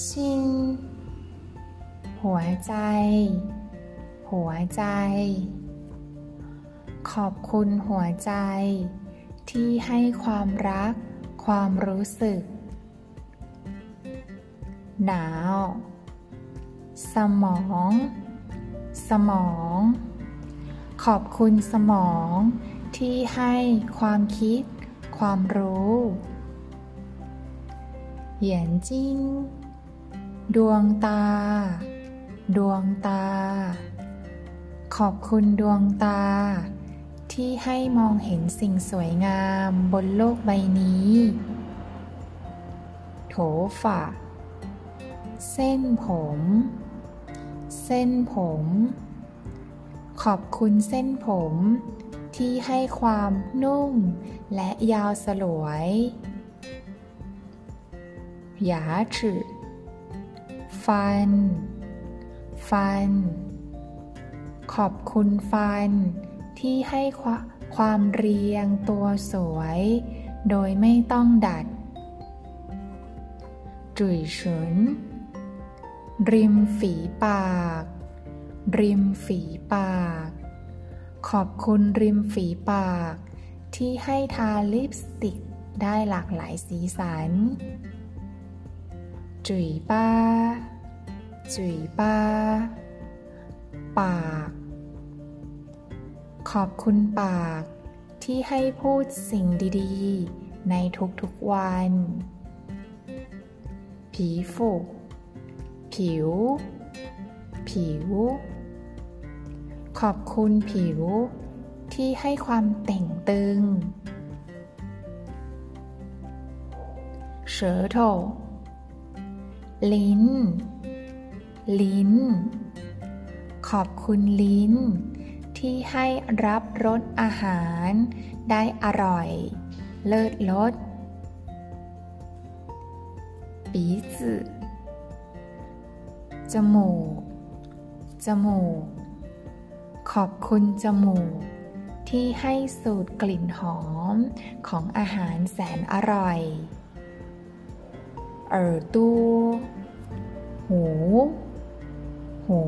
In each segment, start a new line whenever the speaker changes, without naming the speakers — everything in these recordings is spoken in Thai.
ชินหัวใจ หัวใจ ขอบคุณหัวใจ ที่ให้ความรัก ความรู้สึก หนาว สมอง สมอง ขอบคุณสมอง ที่ให้ความคิด ความรู้ เหยียนจิ้ง ดวงตา ดวงตา ขอบคุณดวงตา ที่ให้มองเห็นสิ่งสวยงามบนโลกใบนี้ โถฝาเส้นผม เส้นผม ขอบคุณเส้นผม ที่ให้ความนุ่มและยาวสลวย牙齿 ฟัน ฟัน ขอบคุณฟัน ที่ให้ความเรียงตัวสวย โดยไม่ต้องดัด จุยฉุน ริมฝีปาก ริมฝีปาก ขอบคุณริมฝีปาก ที่ให้ทาลิปสติกได้หลากหลายสีสันจุยป้า จุยป้า ปาก ขอบคุณปากที่ให้พูดสิ่งดีๆ ในทุกๆวัน ผีฝูผิว ผิว ขอบคุณผิวที่ให้ความเต่งตึง舌头ลิ้น ลิ้น ขอบคุณลิ้น ที่ให้รับรสอาหาร ได้อร่อย เลิศรสปีจืจมูก จมูก ขอบคุณจมูก ที่ให้สูตรกลิ่นหอมของอาหารแสนอร่อย耳朵หู หู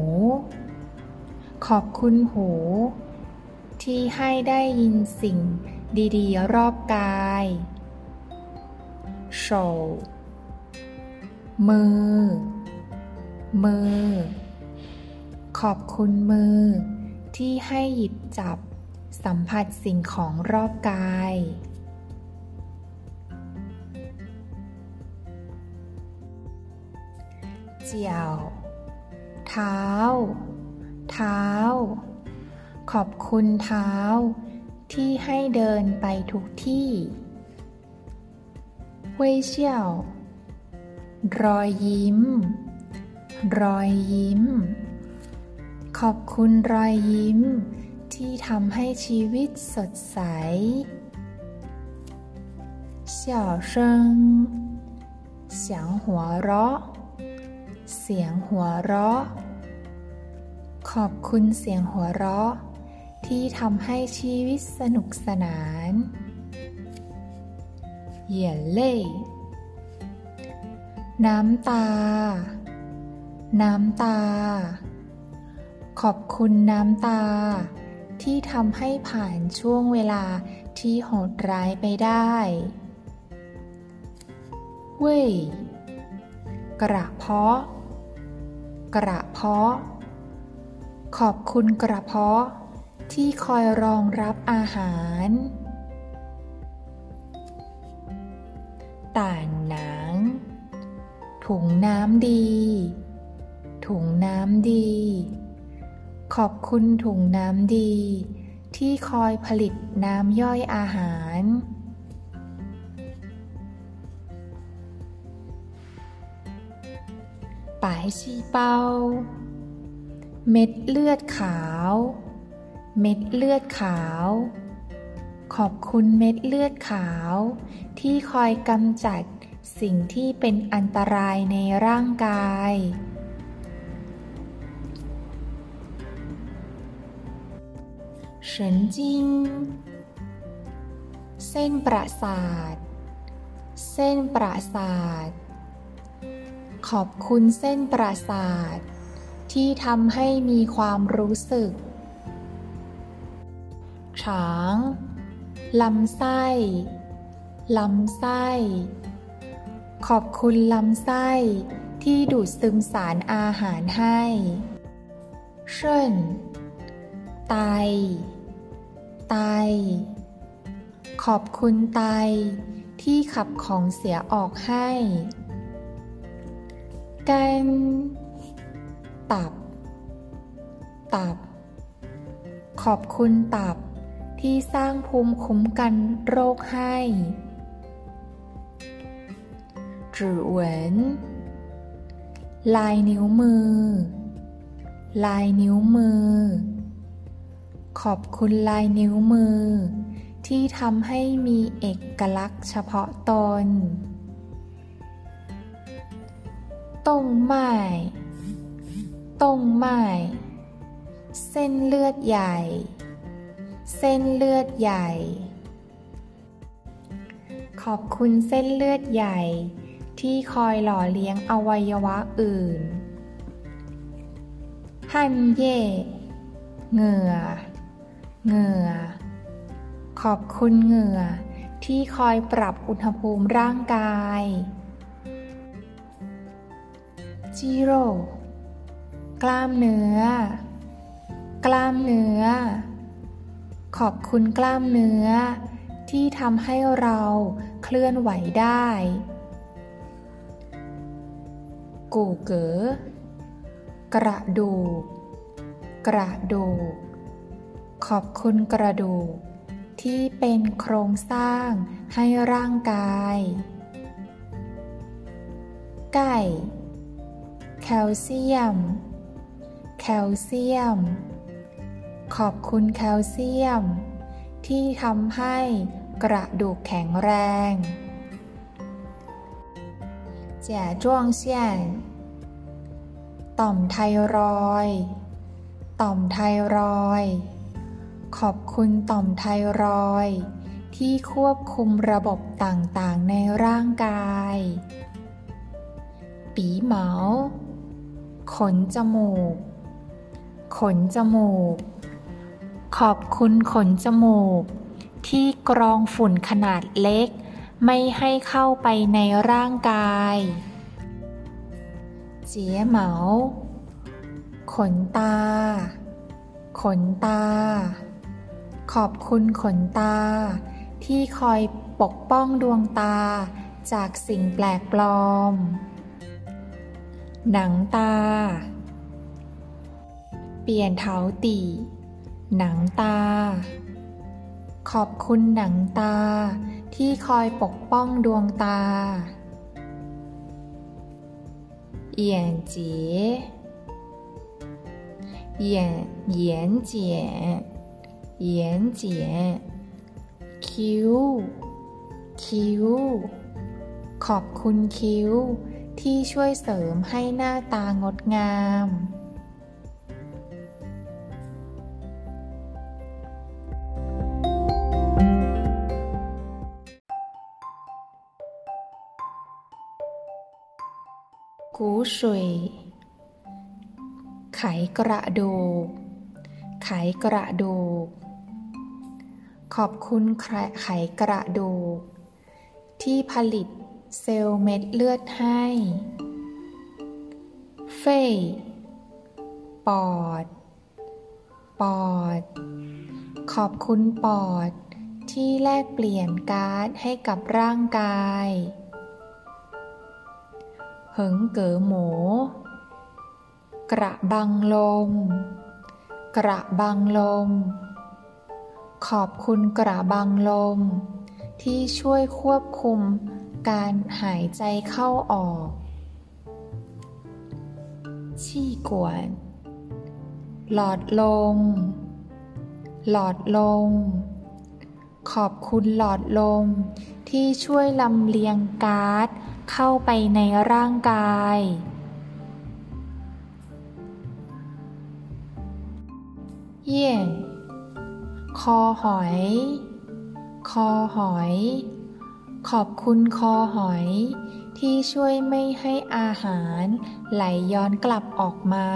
ขอบคุณหู ที่ให้ได้ยินสิ่งดีๆ รอบกายโฉมือ มือ ขอบคุณมือ ที่ให้หยิบจับ สัมผัสสิ่งของรอบกายเจียว เท้า เท้า ขอบคุณเท้า ที่ให้เดินไปทุกที่เว่ยเชี่ยวรอยยิ้ม รอยยิ้ม ขอบคุณรอยยิ้ม ที่ทำให้ชีวิตสดใสเสี่งเสียงหัวเราะ เสียงหัวเราะ ขอบคุณเสียงหัวเราะ ที่ทำให้ชีวิตสนุกสนานเหยียนเล่น้ำตา น้ำตา ขอบคุณน้ำตา ที่ทำให้ผ่านช่วงเวลาที่โหดร้ายไปได้เว่ยกระเพาะ กระเพาะ ขอบคุณกระเพาะที่คอยรองรับอาหาร ต่างหนัง ถุงน้ำดี ถุงน้ำดี ขอบคุณถุงน้ำดี ที่คอยผลิตน้ำย่อยอาหาร ปายชีเป้า เม็ดเลือดขาว เม็ดเลือดขาว ขอบคุณเม็ดเลือดขาว ที่คอยกำจัดสิ่งที่เป็นอันตรายในร่างกาย神经เส้นประสาท เส้นประสาท ขอบคุณเส้นประสาท ที่ทำให้มีความรู้สึกฉางลำไส้ลำไส้ ขอบคุณลำไส้ที่ดูดซึมสารอาหารให้เช่นไต ไต ขอบคุณไตที่ขับของเสียออกให้ กัน ตับ ตับ ขอบคุณตับที่สร้างภูมิคุ้มกันโรคให้จือเหวนลายนิ้วมือ ลายนิ้วมือ ขอบคุณลายนิ้วมือ ที่ทำให้มีเอกลักษณ์เฉพาะตนต้งไม้ ต้งไม้เส้นเลือดใหญ่ เส้นเลือดใหญ่ ขอบคุณเส้นเลือดใหญ่ ที่คอยหล่อเลี้ยงอวัยวะอื่นฮันเย่เหงื่อ เหงื่อ ขอบคุณเหงื่อที่คอยปรับอุณหภูมิร่างกายจิโร่ กล้ามเนื้อ กล้ามเนื้อ ขอบคุณกล้ามเนื้อ ที่ทำให้เราเคลื่อนไหวได้ กูเก๋กระดูก กระดูก ขอบคุณกระดูก ที่เป็นโครงสร้างให้ร่างกาย ไก่แคลเซียม แคลเซียม ขอบคุณแคลเซียม ที่ทำให้กระดูกแข็งแรง甲状腺ต่อมไทรอย ต่อมไทรอย ขอบคุณต่อมไทรอย ที่ควบคุมระบบต่างๆในร่างกาย ปีเหมา ขนจมูก ขนจมูก ขอบคุณขนจมูก ที่กรองฝุ่นขนาดเล็ก ไม่ให้เข้าไปในร่างกาย เจี๋ยเหมา ขนตา ขนตา ขอบคุณขนตา ที่คอยปกป้องดวงตาจากสิ่งแปลกปลอม หนังตา เปลี่ยนเถาตี หนังตา ขอบคุณหนังตาที่คอยปกป้องดวงตา เอียนเจี๋ยเอียนเยียนเจี๋ยเยียนเจี๋ยคิ้ว คิ้ว ขอบคุณคิ้วที่ช่วยเสริมให้หน้าตางดงาม กูสุย ไขกระดูก ไขกระดูก ขอบคุณไขกระดูก ที่ผลิตเซลล์เม็ดเลือดให้เฟยปอด ปอด ขอบคุณปอดที่แลกเปลี่ยนก๊าซให้กับร่างกาย เหิงเก๋อหมูกระบังลม กระบังลม ขอบคุณกระบังลม ที่ช่วยควบคุมการหายใจเข้าออกชี่กวน หลอดลม หลอดลม ขอบคุณหลอดลมที่ช่วยลำเลียงก๊าซ เข้าไปในร่างกาย เยี่ยนคอหอย คอหอย ขอบคุณคอหอย ที่ช่วยไม่ให้อาหารไหลย้อนกลับออกมา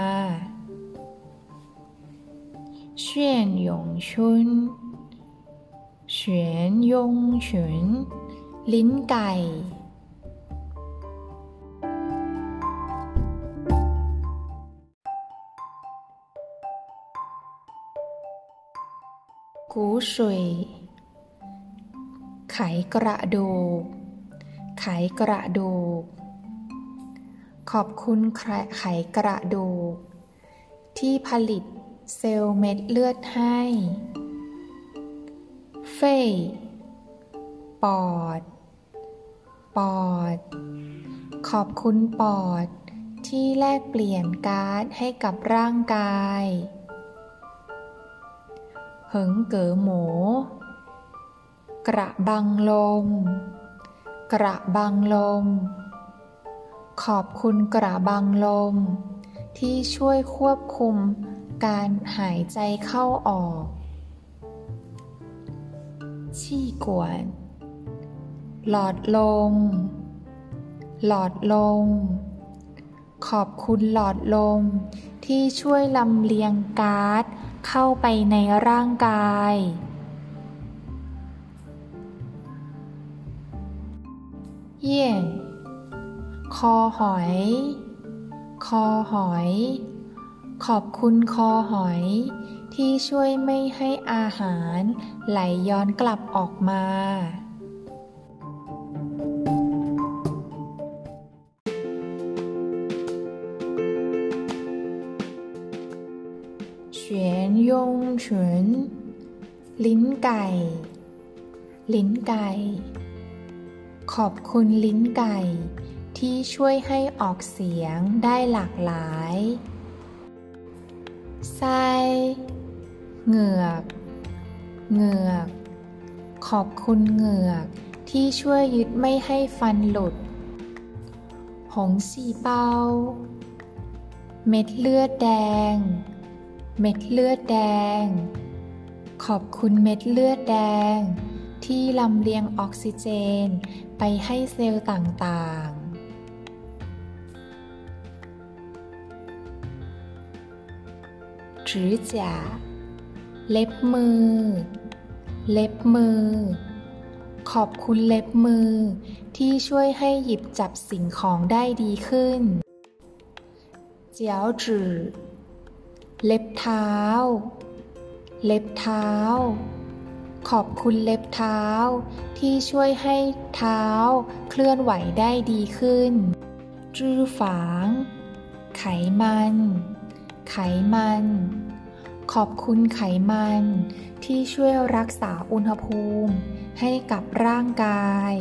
เฉียนยงชุนเฉียนยงฉุนลิ้นไก่ กูสุยไขกระดูก ไขกระดูก ขอบคุณไขกระดูก ที่ผลิตเซลล์เม็ดเลือดให้เฟยปอด ปอด ขอบคุณปอดที่แลกเปลี่ยนก๊าซให้กับร่างกาย เหิงเก๋อหมูกระบังลม กระบังลม ขอบคุณกระบังลม ที่ช่วยควบคุมการหายใจเข้าออกชี่กวน หลอดลม หลอดลม ขอบคุณหลอดลม ที่ช่วยลำเลียงก๊าซเข้าไปในร่างกาย เยี่ยนคอหอย คอหอย ขอบคุณคอหอย ที่ช่วยไม่ให้อาหารไหลย้อนกลับออกมา ยงเฉุนลิ้นไก่ ลิ้นไก่ ขอบคุณลิ้นไก่ ที่ช่วยให้ออกเสียงได้หลากหลายไส้เหงือก เหงือก ขอบคุณเหงือกที่ช่วยยึดไม่ให้ฟันหลุด หงสีเปา เม็ดเลือดแดง เม็ดเลือดแดง ขอบคุณเม็ดเลือดแดง ที่ลำเลียงออกซิเจน ไปให้เซลล์ต่างๆจือจ่าเล็บมือ เล็บมือ ขอบคุณเล็บมือ ที่ช่วยให้หยิบจับสิ่งของได้ดีขึ้นเจียวจือ เล็บเท้า เล็บเท้า ขอบคุณเล็บเท้า ที่ช่วยให้เท้าเคลื่อนไหวได้ดีขึ้น จื้อฝาง ไขมัน ไขมัน ขอบคุณไขมัน ที่ช่วยรักษาอุณหภูมิให้กับร่างกาย